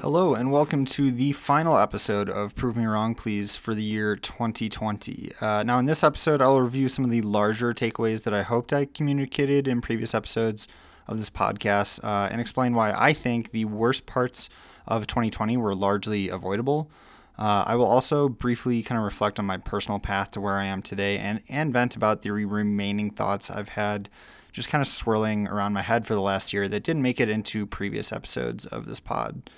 Hello, and welcome to the final episode of Prove Me Wrong, Please for the year 2020. Uh, now, in this episode, I'll review some of the larger takeaways that I hoped I communicated in previous episodes of this podcast uh, and explain why I think the worst parts of 2020 were largely avoidable. Uh, I will also briefly kind of reflect on my personal path to where I am today and, and vent about the remaining thoughts I've had just kind of swirling around my head for the last year that didn't make it into previous episodes of this pod.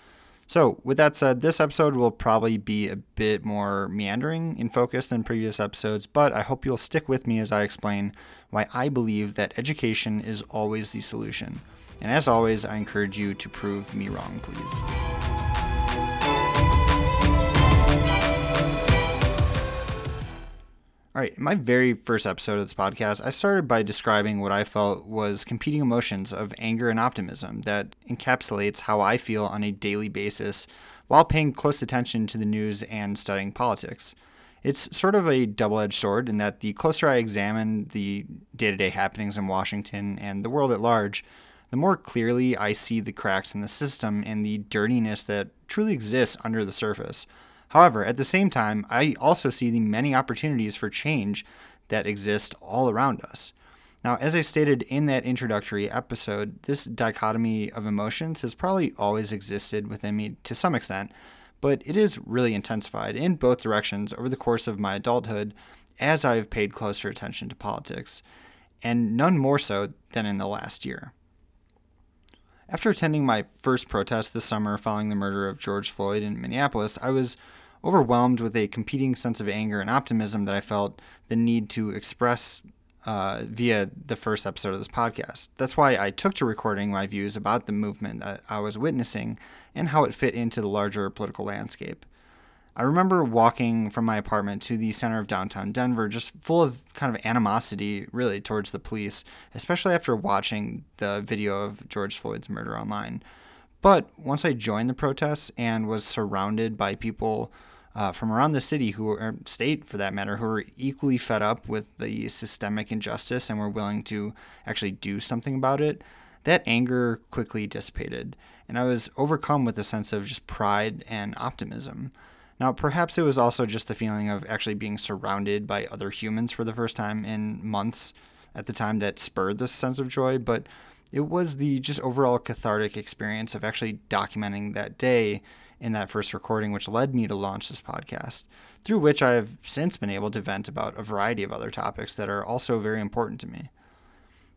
So, with that said, this episode will probably be a bit more meandering in focus than previous episodes, but I hope you'll stick with me as I explain why I believe that education is always the solution. And as always, I encourage you to prove me wrong, please. All right, in my very first episode of this podcast, I started by describing what I felt was competing emotions of anger and optimism that encapsulates how I feel on a daily basis while paying close attention to the news and studying politics. It's sort of a double edged sword in that the closer I examine the day to day happenings in Washington and the world at large, the more clearly I see the cracks in the system and the dirtiness that truly exists under the surface. However, at the same time, I also see the many opportunities for change that exist all around us. Now, as I stated in that introductory episode, this dichotomy of emotions has probably always existed within me to some extent, but it is really intensified in both directions over the course of my adulthood as I've paid closer attention to politics, and none more so than in the last year. After attending my first protest this summer following the murder of George Floyd in Minneapolis, I was overwhelmed with a competing sense of anger and optimism that I felt the need to express uh, via the first episode of this podcast. That's why I took to recording my views about the movement that I was witnessing and how it fit into the larger political landscape. I remember walking from my apartment to the center of downtown Denver just full of kind of animosity, really, towards the police, especially after watching the video of George Floyd's murder online. But once I joined the protests and was surrounded by people uh, from around the city who or state for that matter who are equally fed up with the systemic injustice and were willing to actually do something about it that anger quickly dissipated. And i was overcome with a sense of just pride and optimism. Now perhaps it was also just the feeling of actually being surrounded by other humans for the first time in months at the time that spurred this sense of joy but it was the just overall cathartic experience of actually documenting that day in that first recording, which led me to launch this podcast, through which I have since been able to vent about a variety of other topics that are also very important to me.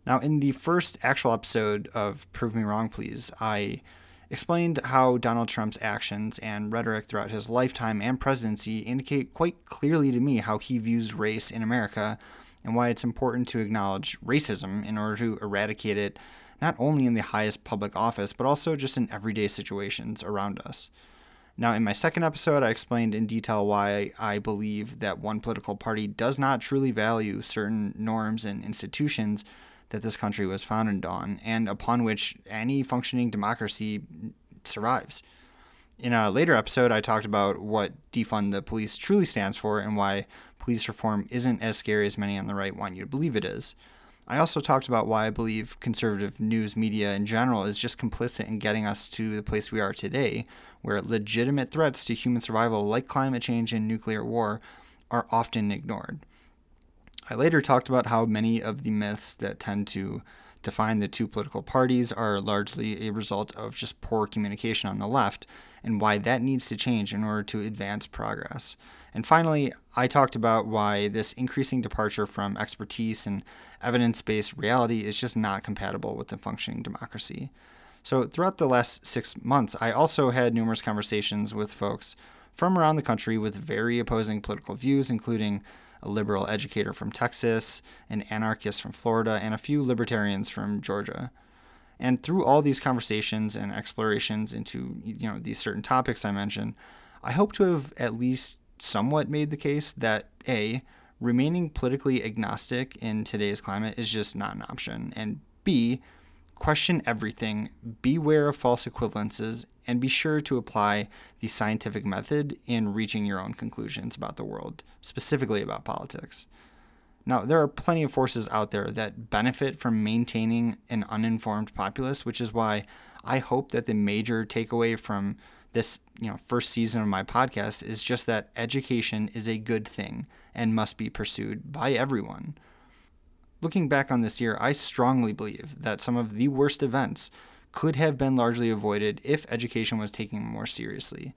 Now, in the first actual episode of Prove Me Wrong, Please, I explained how Donald Trump's actions and rhetoric throughout his lifetime and presidency indicate quite clearly to me how he views race in America and why it's important to acknowledge racism in order to eradicate it not only in the highest public office, but also just in everyday situations around us. Now, in my second episode, I explained in detail why I believe that one political party does not truly value certain norms and institutions that this country was founded on and upon which any functioning democracy survives. In a later episode, I talked about what defund the police truly stands for and why police reform isn't as scary as many on the right want you to believe it is. I also talked about why I believe conservative news media in general is just complicit in getting us to the place we are today, where legitimate threats to human survival, like climate change and nuclear war, are often ignored. I later talked about how many of the myths that tend to define the two political parties are largely a result of just poor communication on the left, and why that needs to change in order to advance progress. And finally, I talked about why this increasing departure from expertise and evidence based reality is just not compatible with a functioning democracy. So, throughout the last six months, I also had numerous conversations with folks from around the country with very opposing political views, including a liberal educator from Texas, an anarchist from Florida, and a few libertarians from Georgia. And through all these conversations and explorations into you know these certain topics I mentioned, I hope to have at least somewhat made the case that A, remaining politically agnostic in today's climate is just not an option, and B, question everything, beware of false equivalences, and be sure to apply the scientific method in reaching your own conclusions about the world, specifically about politics. Now, there are plenty of forces out there that benefit from maintaining an uninformed populace, which is why I hope that the major takeaway from this you know first season of my podcast is just that education is a good thing and must be pursued by everyone. Looking back on this year, I strongly believe that some of the worst events could have been largely avoided if education was taken more seriously.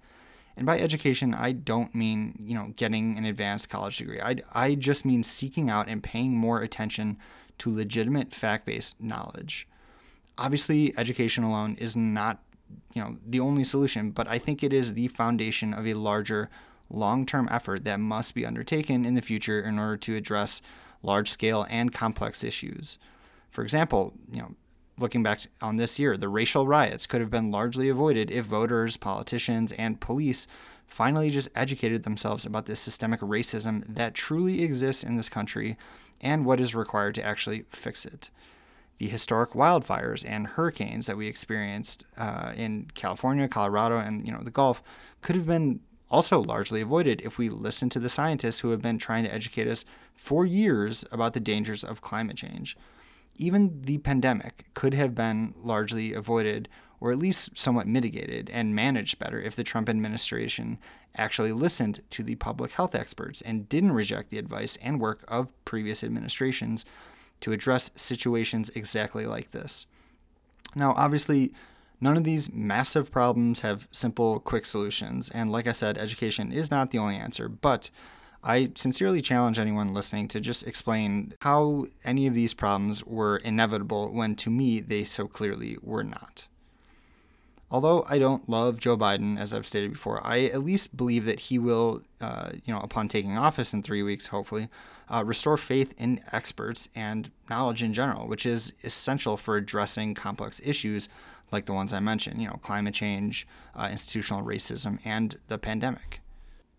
And by education, I don't mean, you know, getting an advanced college degree. I, I just mean seeking out and paying more attention to legitimate fact-based knowledge. Obviously, education alone is not you know the only solution, but I think it is the foundation of a larger long-term effort that must be undertaken in the future in order to address large-scale and complex issues. For example, you know, looking back on this year, the racial riots could have been largely avoided if voters, politicians, and police finally just educated themselves about the systemic racism that truly exists in this country and what is required to actually fix it the historic wildfires and hurricanes that we experienced uh, in California, Colorado, and you know the Gulf could have been also largely avoided if we listened to the scientists who have been trying to educate us for years about the dangers of climate change. Even the pandemic could have been largely avoided or at least somewhat mitigated and managed better if the Trump administration actually listened to the public health experts and didn't reject the advice and work of previous administrations to address situations exactly like this. Now, obviously, none of these massive problems have simple, quick solutions, and like I said, education is not the only answer, but I sincerely challenge anyone listening to just explain how any of these problems were inevitable when to me they so clearly were not. Although I don't love Joe Biden, as I've stated before, I at least believe that he will, uh, you know, upon taking office in three weeks, hopefully, uh, restore faith in experts and knowledge in general, which is essential for addressing complex issues like the ones I mentioned, you know, climate change, uh, institutional racism, and the pandemic.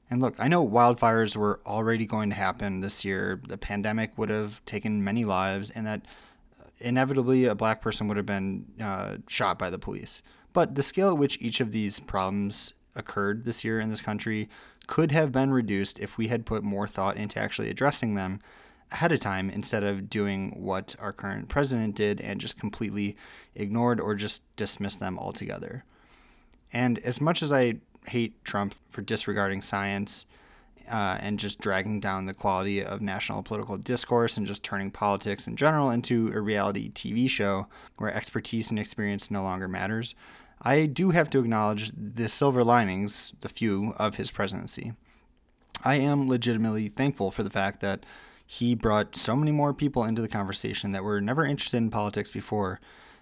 And look, I know wildfires were already going to happen this year. The pandemic would have taken many lives, and that uh, inevitably a black person would have been uh, shot by the police. But the scale at which each of these problems occurred this year in this country could have been reduced if we had put more thought into actually addressing them ahead of time instead of doing what our current president did and just completely ignored or just dismissed them altogether. And as much as I hate Trump for disregarding science uh, and just dragging down the quality of national political discourse and just turning politics in general into a reality TV show where expertise and experience no longer matters, I do have to acknowledge the silver linings, the few, of his presidency. I am legitimately thankful for the fact that he brought so many more people into the conversation that were never interested in politics before,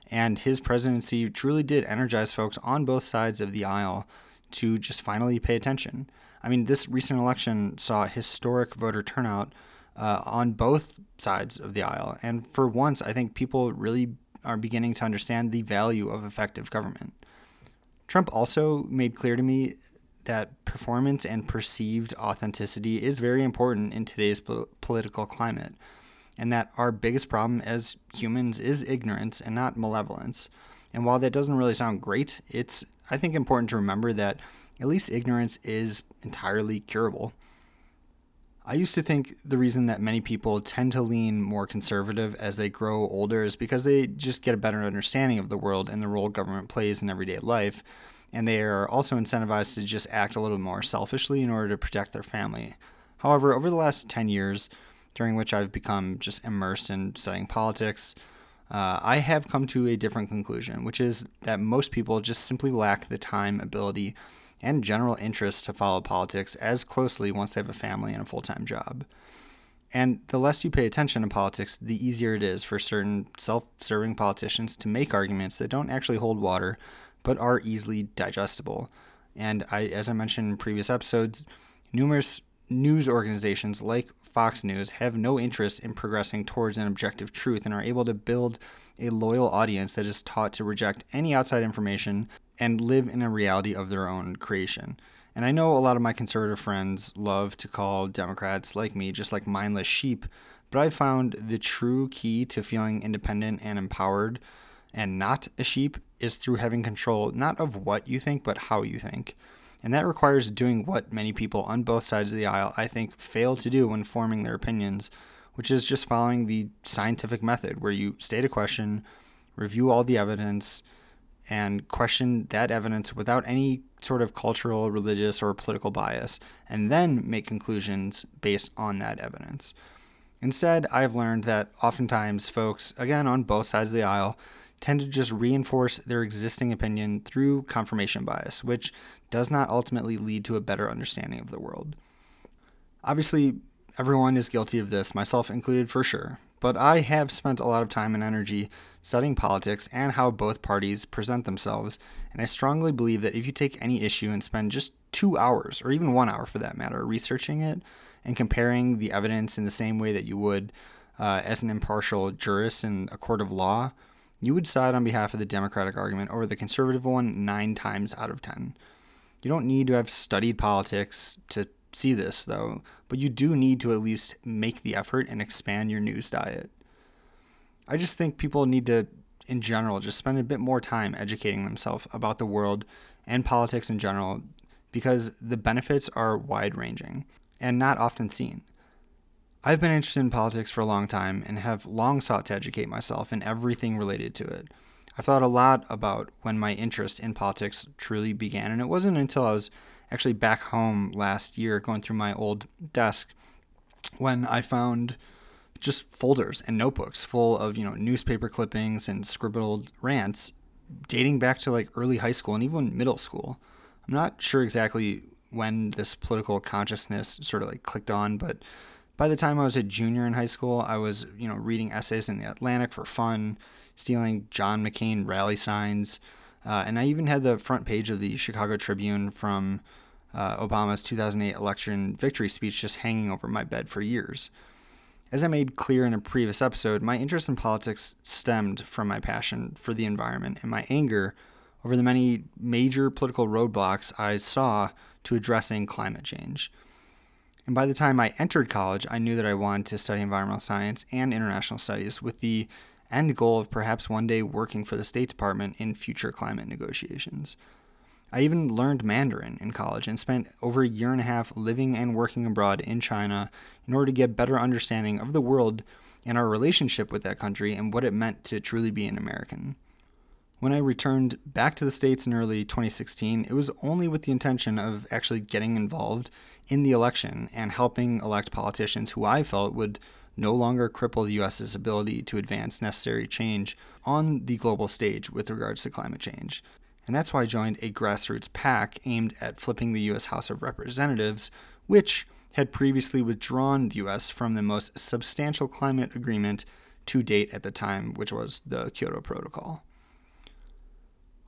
and his presidency truly did energize folks on both sides of the aisle to just finally pay attention. I mean, this recent election saw historic voter turnout uh, on both sides of the aisle, and for once, I think people really are beginning to understand the value of effective government. Trump also made clear to me that performance and perceived authenticity is very important in today's po- political climate, and that our biggest problem as humans is ignorance and not malevolence. And while that doesn't really sound great, it's, I think, important to remember that at least ignorance is entirely curable. I used to think the reason that many people tend to lean more conservative as they grow older is because they just get a better understanding of the world and the role government plays in everyday life. And they are also incentivized to just act a little more selfishly in order to protect their family. However, over the last 10 years, during which I've become just immersed in studying politics, uh, I have come to a different conclusion, which is that most people just simply lack the time, ability, and general interest to follow politics as closely once they have a family and a full time job. And the less you pay attention to politics, the easier it is for certain self serving politicians to make arguments that don't actually hold water but are easily digestible. And I, as I mentioned in previous episodes, numerous news organizations like Fox News have no interest in progressing towards an objective truth and are able to build a loyal audience that is taught to reject any outside information and live in a reality of their own creation. And I know a lot of my conservative friends love to call Democrats like me just like mindless sheep, but I've found the true key to feeling independent and empowered and not a sheep is through having control not of what you think, but how you think. And that requires doing what many people on both sides of the aisle, I think, fail to do when forming their opinions, which is just following the scientific method where you state a question, review all the evidence, and question that evidence without any sort of cultural, religious, or political bias, and then make conclusions based on that evidence. Instead, I've learned that oftentimes folks, again on both sides of the aisle, tend to just reinforce their existing opinion through confirmation bias, which does not ultimately lead to a better understanding of the world. Obviously, everyone is guilty of this, myself included for sure, but I have spent a lot of time and energy studying politics and how both parties present themselves, and I strongly believe that if you take any issue and spend just two hours, or even one hour for that matter, researching it and comparing the evidence in the same way that you would uh, as an impartial jurist in a court of law, you would side on behalf of the Democratic argument over the conservative one nine times out of ten. You don't need to have studied politics to see this, though, but you do need to at least make the effort and expand your news diet. I just think people need to, in general, just spend a bit more time educating themselves about the world and politics in general because the benefits are wide ranging and not often seen. I've been interested in politics for a long time and have long sought to educate myself in everything related to it. I've thought a lot about when my interest in politics truly began, and it wasn't until I was actually back home last year going through my old desk when I found just folders and notebooks full of, you know, newspaper clippings and scribbled rants dating back to like early high school and even middle school. I'm not sure exactly when this political consciousness sort of like clicked on, but by the time I was a junior in high school, I was, you know, reading essays in the Atlantic for fun, stealing John McCain rally signs, uh, and I even had the front page of the Chicago Tribune from uh, Obama's 2008 election victory speech just hanging over my bed for years. As I made clear in a previous episode, my interest in politics stemmed from my passion for the environment and my anger over the many major political roadblocks I saw to addressing climate change. And by the time I entered college, I knew that I wanted to study environmental science and international studies with the end goal of perhaps one day working for the State Department in future climate negotiations. I even learned Mandarin in college and spent over a year and a half living and working abroad in China in order to get better understanding of the world and our relationship with that country and what it meant to truly be an American. When I returned back to the States in early 2016, it was only with the intention of actually getting involved in the election and helping elect politicians who I felt would no longer cripple the US's ability to advance necessary change on the global stage with regards to climate change. And that's why I joined a grassroots PAC aimed at flipping the US House of Representatives, which had previously withdrawn the US from the most substantial climate agreement to date at the time, which was the Kyoto Protocol.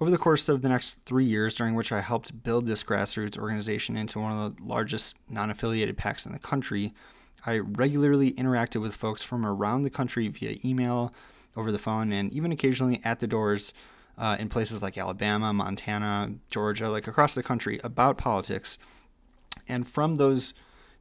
Over the course of the next three years, during which I helped build this grassroots organization into one of the largest non affiliated PACs in the country, I regularly interacted with folks from around the country via email, over the phone, and even occasionally at the doors uh, in places like Alabama, Montana, Georgia, like across the country about politics. And from those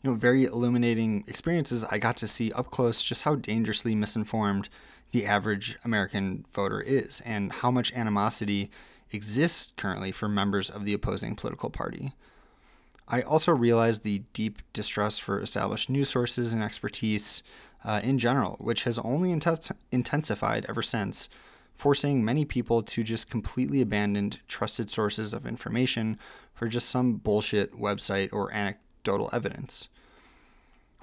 you know, very illuminating experiences, I got to see up close just how dangerously misinformed the average American voter is and how much animosity exists currently for members of the opposing political party. I also realized the deep distrust for established news sources and expertise uh, in general, which has only intens- intensified ever since, forcing many people to just completely abandon trusted sources of information for just some bullshit website or anecdotal evidence.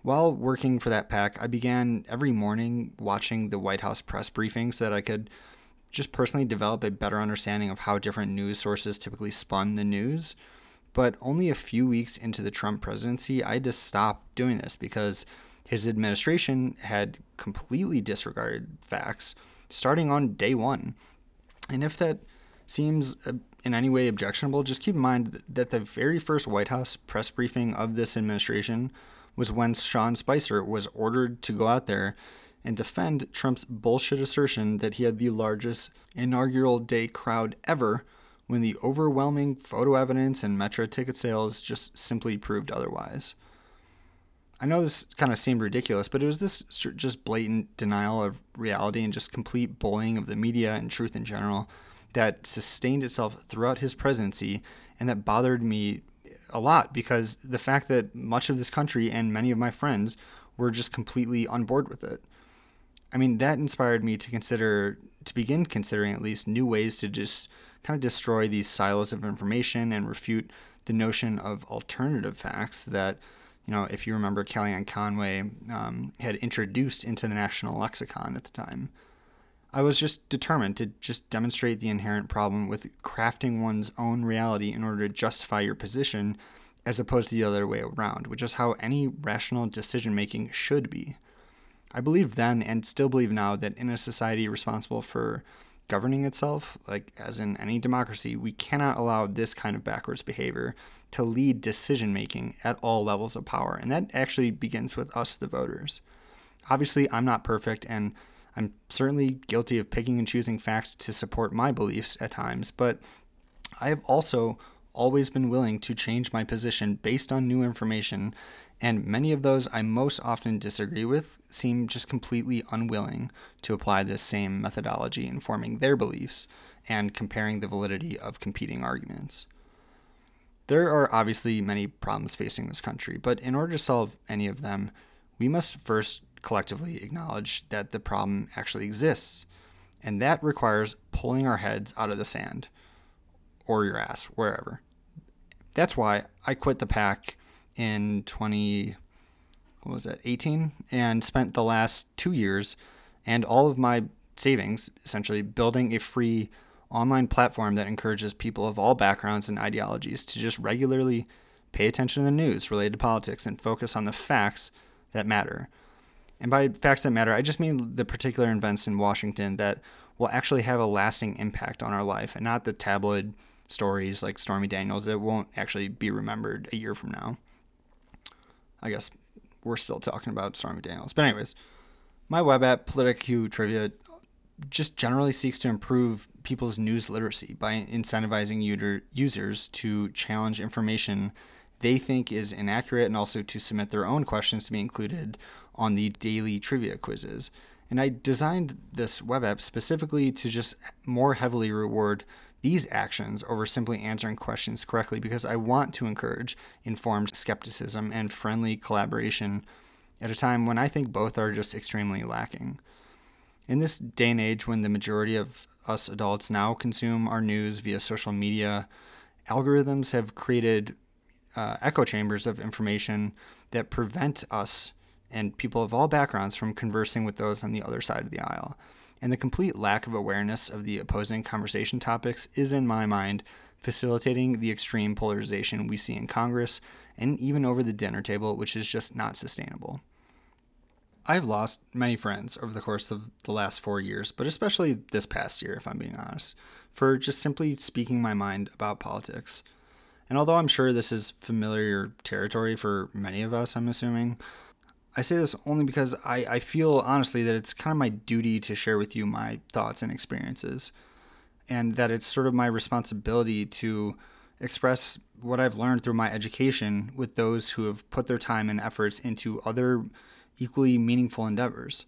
While working for that PAC, I began every morning watching the White House press briefings so that I could just personally develop a better understanding of how different news sources typically spun the news. But only a few weeks into the Trump presidency, I had to stop doing this because his administration had completely disregarded facts starting on day one. And if that seems uh, in any way objectionable, just keep in mind that the very first White House press briefing of this administration was when Sean Spicer was ordered to go out there and defend Trump's bullshit assertion that he had the largest inaugural day crowd ever when the overwhelming photo evidence and metro ticket sales just simply proved otherwise. I know this kind of seemed ridiculous, but it was this just blatant denial of reality and just complete bullying of the media and truth in general that sustained itself throughout his presidency and that bothered me a lot because the fact that much of this country and many of my friends were just completely on board with it. I mean, that inspired me to consider, to begin considering at least, new ways to just kind of destroy these silos of information and refute the notion of alternative facts that, you know, if you remember, Kellyanne Conway um, had introduced into the national lexicon at the time. I was just determined to just demonstrate the inherent problem with crafting one's own reality in order to justify your position as opposed to the other way around, which is how any rational decision making should be. I believed then and still believe now that in a society responsible for governing itself, like as in any democracy, we cannot allow this kind of backwards behavior to lead decision making at all levels of power. And that actually begins with us, the voters. Obviously, I'm not perfect, and I'm certainly guilty of picking and choosing facts to support my beliefs at times, but I have also always been willing to change my position based on new information, and many of those I most often disagree with seem just completely unwilling to apply this same methodology in forming their beliefs and comparing the validity of competing arguments. There are obviously many problems facing this country, but in order to solve any of them, we must first collectively acknowledge that the problem actually exists, and that requires pulling our heads out of the sand or your ass, wherever. That's why I quit the PAC in 20 what was that 18 and spent the last 2 years and all of my savings essentially building a free online platform that encourages people of all backgrounds and ideologies to just regularly pay attention to the news related to politics and focus on the facts that matter. And by facts that matter, I just mean the particular events in Washington that will actually have a lasting impact on our life and not the tabloid stories like Stormy Daniels that won't actually be remembered a year from now. I guess we're still talking about Stormy Daniels. But, anyways, my web app, PolitiQ Trivia, just generally seeks to improve people's news literacy by incentivizing users to challenge information they think is inaccurate and also to submit their own questions to be included on the daily trivia quizzes. And I designed this web app specifically to just more heavily reward these actions over simply answering questions correctly because I want to encourage informed skepticism and friendly collaboration at a time when I think both are just extremely lacking. In this day and age when the majority of us adults now consume our news via social media, algorithms have created uh, echo chambers of information that prevent us and people of all backgrounds from conversing with those on the other side of the aisle and the complete lack of awareness of the opposing conversation topics is, in my mind, facilitating the extreme polarization we see in Congress and even over the dinner table, which is just not sustainable. I've lost many friends over the course of the last four years, but especially this past year, if I'm being honest, for just simply speaking my mind about politics. And although I'm sure this is familiar territory for many of us, I'm assuming, I say this only because I, I feel honestly that it's kind of my duty to share with you my thoughts and experiences, and that it's sort of my responsibility to express what I've learned through my education with those who have put their time and efforts into other equally meaningful endeavors.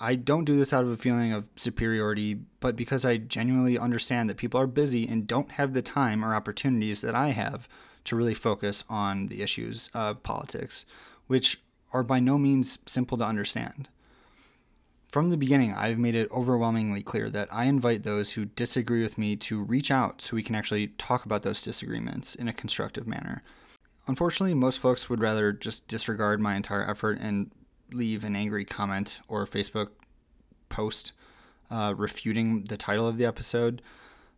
I don't do this out of a feeling of superiority, but because I genuinely understand that people are busy and don't have the time or opportunities that I have to really focus on the issues of politics, which are by no means simple to understand. From the beginning, I've made it overwhelmingly clear that I invite those who disagree with me to reach out so we can actually talk about those disagreements in a constructive manner. Unfortunately, most folks would rather just disregard my entire effort and leave an angry comment or Facebook post uh, refuting the title of the episode.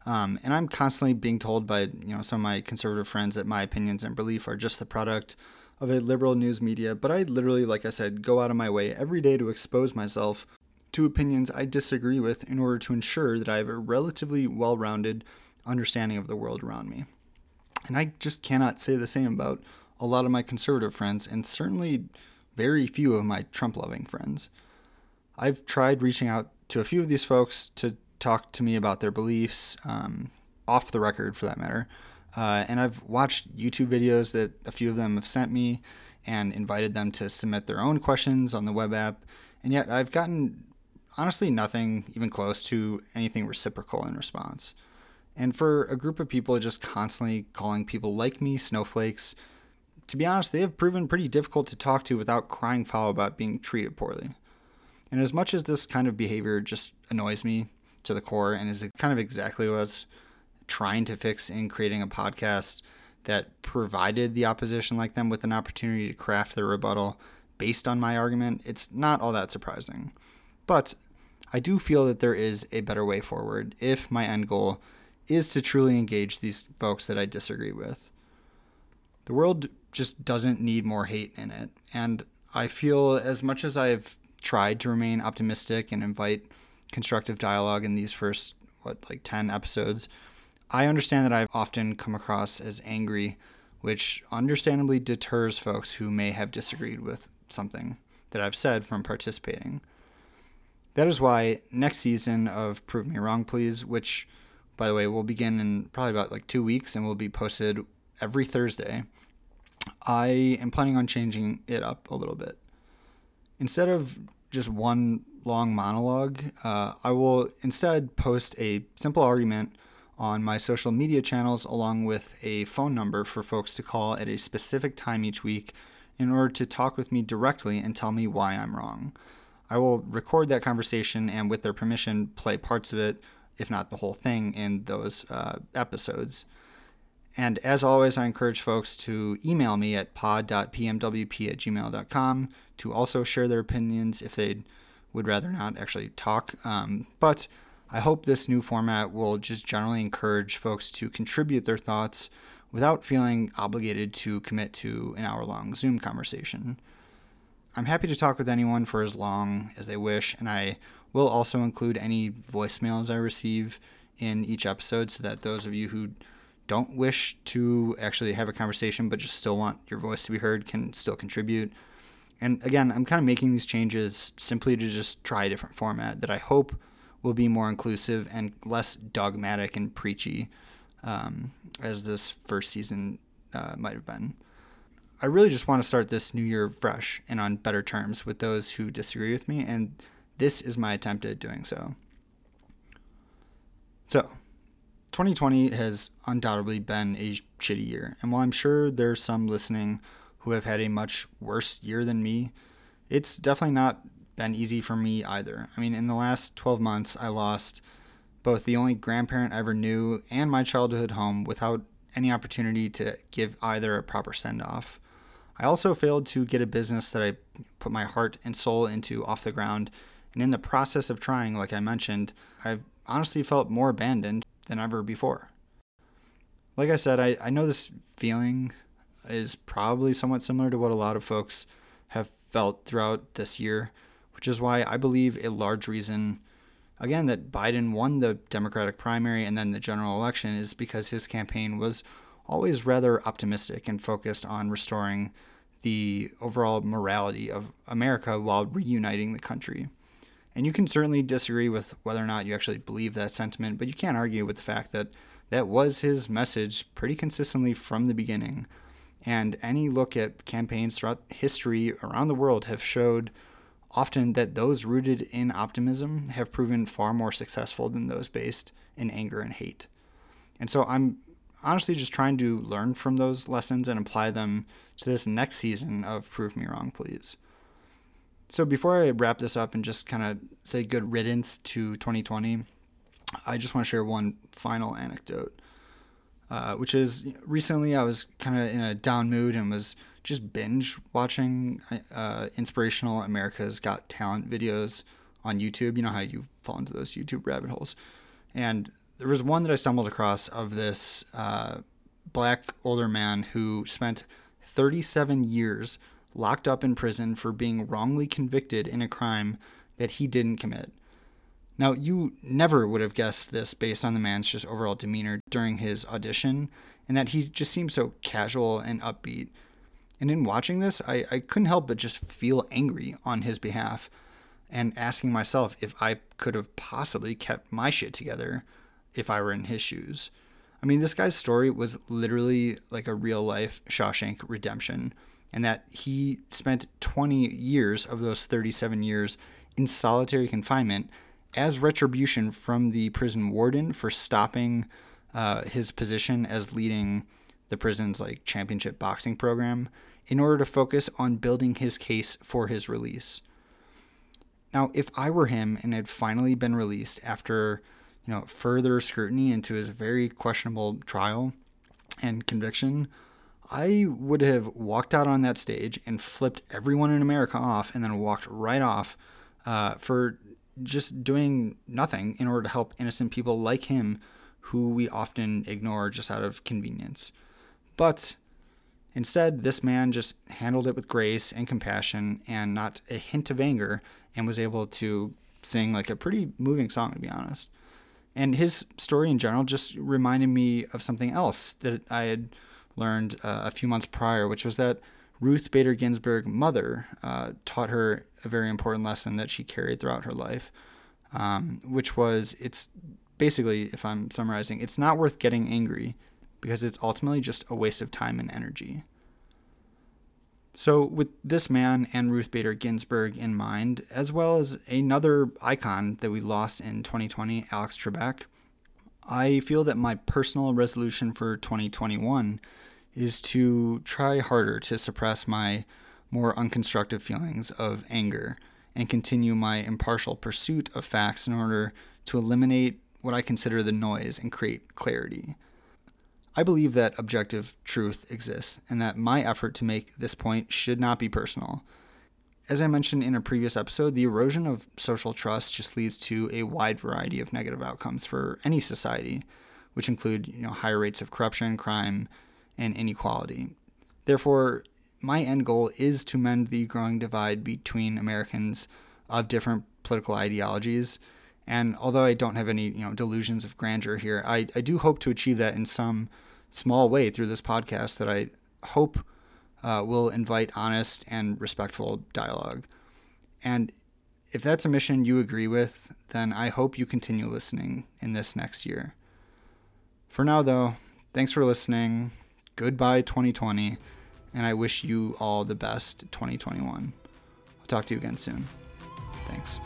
Um, and I'm constantly being told by you know some of my conservative friends that my opinions and belief are just the product of a liberal news media, but I literally, like I said, go out of my way every day to expose myself to opinions I disagree with in order to ensure that I have a relatively well rounded understanding of the world around me. And I just cannot say the same about a lot of my conservative friends, and certainly very few of my Trump loving friends. I've tried reaching out to a few of these folks to talk to me about their beliefs, um, off the record for that matter, uh, and I've watched YouTube videos that a few of them have sent me and invited them to submit their own questions on the web app. And yet I've gotten honestly nothing even close to anything reciprocal in response. And for a group of people just constantly calling people like me snowflakes, to be honest, they have proven pretty difficult to talk to without crying foul about being treated poorly. And as much as this kind of behavior just annoys me to the core and is kind of exactly what I was trying to fix in creating a podcast that provided the opposition like them with an opportunity to craft their rebuttal based on my argument, it's not all that surprising. But I do feel that there is a better way forward if my end goal is to truly engage these folks that I disagree with. The world just doesn't need more hate in it. And I feel as much as I've tried to remain optimistic and invite constructive dialogue in these first, what, like 10 episodes, I understand that I've often come across as angry, which understandably deters folks who may have disagreed with something that I've said from participating. That is why next season of Prove Me Wrong, Please, which, by the way, will begin in probably about like two weeks and will be posted every Thursday, I am planning on changing it up a little bit. Instead of just one long monologue, uh, I will instead post a simple argument on my social media channels along with a phone number for folks to call at a specific time each week in order to talk with me directly and tell me why I'm wrong. I will record that conversation and, with their permission, play parts of it, if not the whole thing, in those uh, episodes. And as always, I encourage folks to email me at pod.pmwp at gmail.com to also share their opinions if they would rather not actually talk. Um, but I hope this new format will just generally encourage folks to contribute their thoughts without feeling obligated to commit to an hour long Zoom conversation. I'm happy to talk with anyone for as long as they wish, and I will also include any voicemails I receive in each episode so that those of you who don't wish to actually have a conversation but just still want your voice to be heard can still contribute. And again, I'm kind of making these changes simply to just try a different format that I hope will be more inclusive and less dogmatic and preachy um, as this first season uh, might have been. I really just want to start this new year fresh and on better terms with those who disagree with me, and this is my attempt at doing so. So, 2020 has undoubtedly been a shitty year, and while I'm sure there's some listening who have had a much worse year than me, it's definitely not been easy for me either. I mean, in the last 12 months, I lost both the only grandparent I ever knew and my childhood home without any opportunity to give either a proper send off. I also failed to get a business that I put my heart and soul into off the ground, and in the process of trying, like I mentioned, I've honestly felt more abandoned than ever before. Like I said, I, I know this feeling is probably somewhat similar to what a lot of folks have felt throughout this year, which is why I believe a large reason, again, that Biden won the Democratic primary and then the general election is because his campaign was always rather optimistic and focused on restoring the overall morality of America while reuniting the country. And you can certainly disagree with whether or not you actually believe that sentiment, but you can't argue with the fact that that was his message pretty consistently from the beginning. And any look at campaigns throughout history around the world have showed often that those rooted in optimism have proven far more successful than those based in anger and hate. And so I'm honestly just trying to learn from those lessons and apply them to this next season of Prove Me Wrong, Please. So before I wrap this up and just kind of say good riddance to 2020, I just want to share one final anecdote, uh, which is recently I was kind of in a down mood and was just binge watching uh, inspirational America's Got Talent videos on YouTube. You know how you fall into those YouTube rabbit holes. And there was one that I stumbled across of this uh, black older man who spent 37 years locked up in prison for being wrongly convicted in a crime that he didn't commit. Now, you never would have guessed this based on the man's just overall demeanor during his audition, and that he just seemed so casual and upbeat. And in watching this, I, I couldn't help but just feel angry on his behalf and asking myself if I could have possibly kept my shit together if I were in his shoes. I mean, this guy's story was literally like a real life Shawshank redemption, and that he spent 20 years of those 37 years in solitary confinement as retribution from the prison warden for stopping uh, his position as leading the prison's like championship boxing program in order to focus on building his case for his release. Now, if I were him and had finally been released after you know, further scrutiny into his very questionable trial and conviction, I would have walked out on that stage and flipped everyone in America off and then walked right off uh, for just doing nothing in order to help innocent people like him who we often ignore just out of convenience. But instead, this man just handled it with grace and compassion and not a hint of anger and was able to sing like a pretty moving song, to be honest. And his story in general just reminded me of something else that I had learned uh, a few months prior, which was that Ruth Bader Ginsburg, mother, uh, taught her a very important lesson that she carried throughout her life, um, which was it's basically, if I'm summarizing, it's not worth getting angry because it's ultimately just a waste of time and energy. So, with this man and Ruth Bader Ginsburg in mind, as well as another icon that we lost in 2020, Alex Trebek, I feel that my personal resolution for 2021 is to try harder to suppress my more unconstructive feelings of anger and continue my impartial pursuit of facts in order to eliminate what I consider the noise and create clarity. I believe that objective truth exists and that my effort to make this point should not be personal. As I mentioned in a previous episode, the erosion of social trust just leads to a wide variety of negative outcomes for any society, which include you know, higher rates of corruption, crime, and inequality. Therefore, my end goal is to mend the growing divide between Americans of different political ideologies and although I don't have any you know delusions of grandeur here, I, I do hope to achieve that in some small way through this podcast that I hope uh, will invite honest and respectful dialogue. And if that's a mission you agree with, then I hope you continue listening in this next year. For now, though, thanks for listening. Goodbye, 2020, and I wish you all the best 2021. I'll talk to you again soon. Thanks.